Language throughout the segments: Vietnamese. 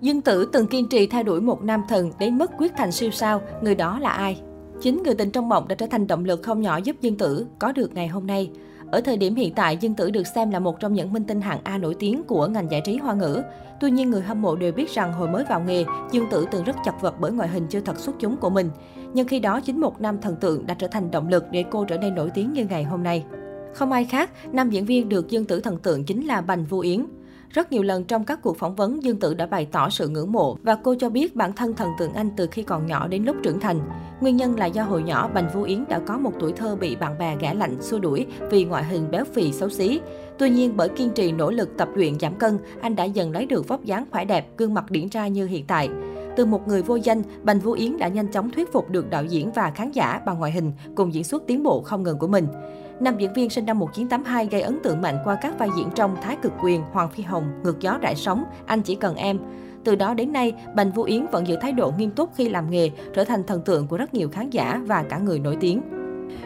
Dương Tử từng kiên trì theo đuổi một nam thần đến mức quyết thành siêu sao, người đó là ai? Chính người tình trong mộng đã trở thành động lực không nhỏ giúp Dương Tử có được ngày hôm nay. Ở thời điểm hiện tại, Dương Tử được xem là một trong những minh tinh hạng A nổi tiếng của ngành giải trí hoa ngữ. Tuy nhiên, người hâm mộ đều biết rằng hồi mới vào nghề, Dương Tử từng rất chật vật bởi ngoại hình chưa thật xuất chúng của mình. Nhưng khi đó, chính một nam thần tượng đã trở thành động lực để cô trở nên nổi tiếng như ngày hôm nay. Không ai khác, nam diễn viên được Dương Tử thần tượng chính là Bành Vu Yến. Rất nhiều lần trong các cuộc phỏng vấn, Dương Tử đã bày tỏ sự ngưỡng mộ và cô cho biết bản thân thần tượng anh từ khi còn nhỏ đến lúc trưởng thành. Nguyên nhân là do hồi nhỏ Bành Vũ Yến đã có một tuổi thơ bị bạn bè ghẻ lạnh xua đuổi vì ngoại hình béo phì xấu xí. Tuy nhiên bởi kiên trì nỗ lực tập luyện giảm cân, anh đã dần lấy được vóc dáng khỏe đẹp, gương mặt điển trai như hiện tại. Từ một người vô danh, Bành Vũ Yến đã nhanh chóng thuyết phục được đạo diễn và khán giả bằng ngoại hình cùng diễn xuất tiến bộ không ngừng của mình. Nam diễn viên sinh năm 1982 gây ấn tượng mạnh qua các vai diễn trong Thái Cực Quyền, Hoàng Phi Hồng, Ngược Gió Đại Sóng, Anh Chỉ Cần Em. Từ đó đến nay, Bành Vũ Yến vẫn giữ thái độ nghiêm túc khi làm nghề, trở thành thần tượng của rất nhiều khán giả và cả người nổi tiếng.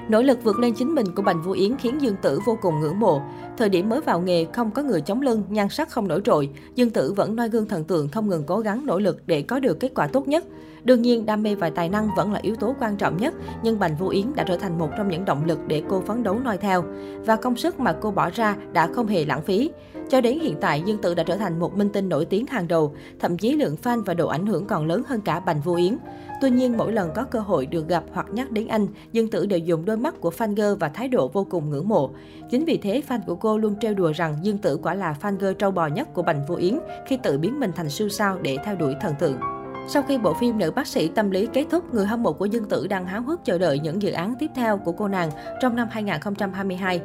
Nỗ lực vượt lên chính mình của Bành Vũ Yến khiến Dương Tử vô cùng ngưỡng mộ. Thời điểm mới vào nghề, không có người chống lưng, nhan sắc không nổi trội, Dương Tử vẫn noi gương thần tượng không ngừng cố gắng nỗ lực để có được kết quả tốt nhất. Đương nhiên, đam mê và tài năng vẫn là yếu tố quan trọng nhất, nhưng Bành Vũ Yến đã trở thành một trong những động lực để cô phấn đấu noi theo. Và công sức mà cô bỏ ra đã không hề lãng phí. Cho đến hiện tại, Dương Tử đã trở thành một minh tinh nổi tiếng hàng đầu, thậm chí lượng fan và độ ảnh hưởng còn lớn hơn cả Bành Vô Yến. Tuy nhiên, mỗi lần có cơ hội được gặp hoặc nhắc đến anh, Dương Tử đều dùng đôi mắt của fan girl và thái độ vô cùng ngưỡng mộ. Chính vì thế, fan của cô luôn trêu đùa rằng Dương Tử quả là fan girl trâu bò nhất của Bành Vô Yến khi tự biến mình thành siêu sao để theo đuổi thần tượng. Sau khi bộ phim Nữ bác sĩ tâm lý kết thúc, người hâm mộ của Dương Tử đang háo hức chờ đợi những dự án tiếp theo của cô nàng trong năm 2022.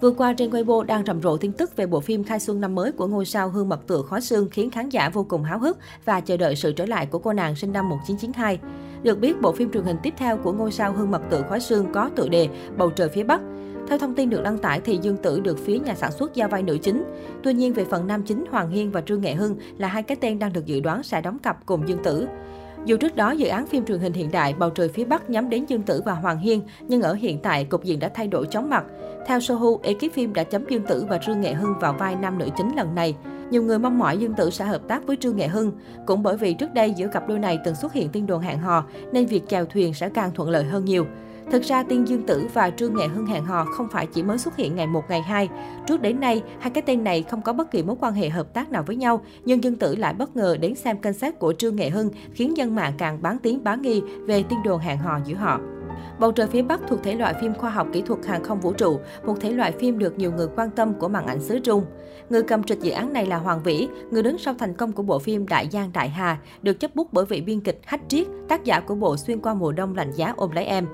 Vừa qua trên Weibo đang rầm rộ tin tức về bộ phim khai xuân năm mới của ngôi sao Hương Mật Tựa Khói Sương khiến khán giả vô cùng háo hức và chờ đợi sự trở lại của cô nàng sinh năm 1992. Được biết, bộ phim truyền hình tiếp theo của ngôi sao Hương Mật Tựa Khói Sương có tựa đề Bầu trời phía Bắc. Theo thông tin được đăng tải thì Dương Tử được phía nhà sản xuất giao vai nữ chính. Tuy nhiên về phần nam chính Hoàng Hiên và Trương Nghệ Hưng là hai cái tên đang được dự đoán sẽ đóng cặp cùng Dương Tử. Dù trước đó dự án phim truyền hình hiện đại Bầu trời phía Bắc nhắm đến Dương Tử và Hoàng Hiên, nhưng ở hiện tại cục diện đã thay đổi chóng mặt. Theo Sohu, ekip phim đã chấm Dương Tử và Trương Nghệ Hưng vào vai nam nữ chính lần này. Nhiều người mong mỏi Dương Tử sẽ hợp tác với Trương Nghệ Hưng. Cũng bởi vì trước đây giữa cặp đôi này từng xuất hiện tin đồn hẹn hò, nên việc chèo thuyền sẽ càng thuận lợi hơn nhiều. Thực ra Tiên Dương Tử và Trương Nghệ Hưng hẹn hò không phải chỉ mới xuất hiện ngày 1 ngày 2. Trước đến nay, hai cái tên này không có bất kỳ mối quan hệ hợp tác nào với nhau, nhưng Dương Tử lại bất ngờ đến xem kênh sách của Trương Nghệ Hưng, khiến dân mạng càng bán tiếng bán nghi về tin đồn hẹn hò giữa họ. Bầu trời phía Bắc thuộc thể loại phim khoa học kỹ thuật hàng không vũ trụ, một thể loại phim được nhiều người quan tâm của màn ảnh xứ Trung. Người cầm trịch dự án này là Hoàng Vĩ, người đứng sau thành công của bộ phim Đại Giang Đại Hà, được chấp bút bởi vị biên kịch Hách Triết, tác giả của bộ Xuyên qua mùa đông lạnh giá ôm lấy em.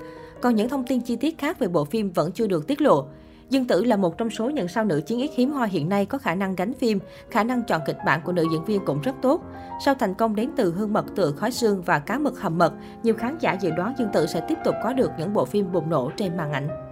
Còn những thông tin chi tiết khác về bộ phim vẫn chưa được tiết lộ. Dương Tử là một trong số những sao nữ chiến ít hiếm hoi hiện nay có khả năng gánh phim, khả năng chọn kịch bản của nữ diễn viên cũng rất tốt. Sau thành công đến từ Hương Mật Tựa Khói xương và Cá Mực Hầm Mật, nhiều khán giả dự đoán Dương Tử sẽ tiếp tục có được những bộ phim bùng nổ trên màn ảnh.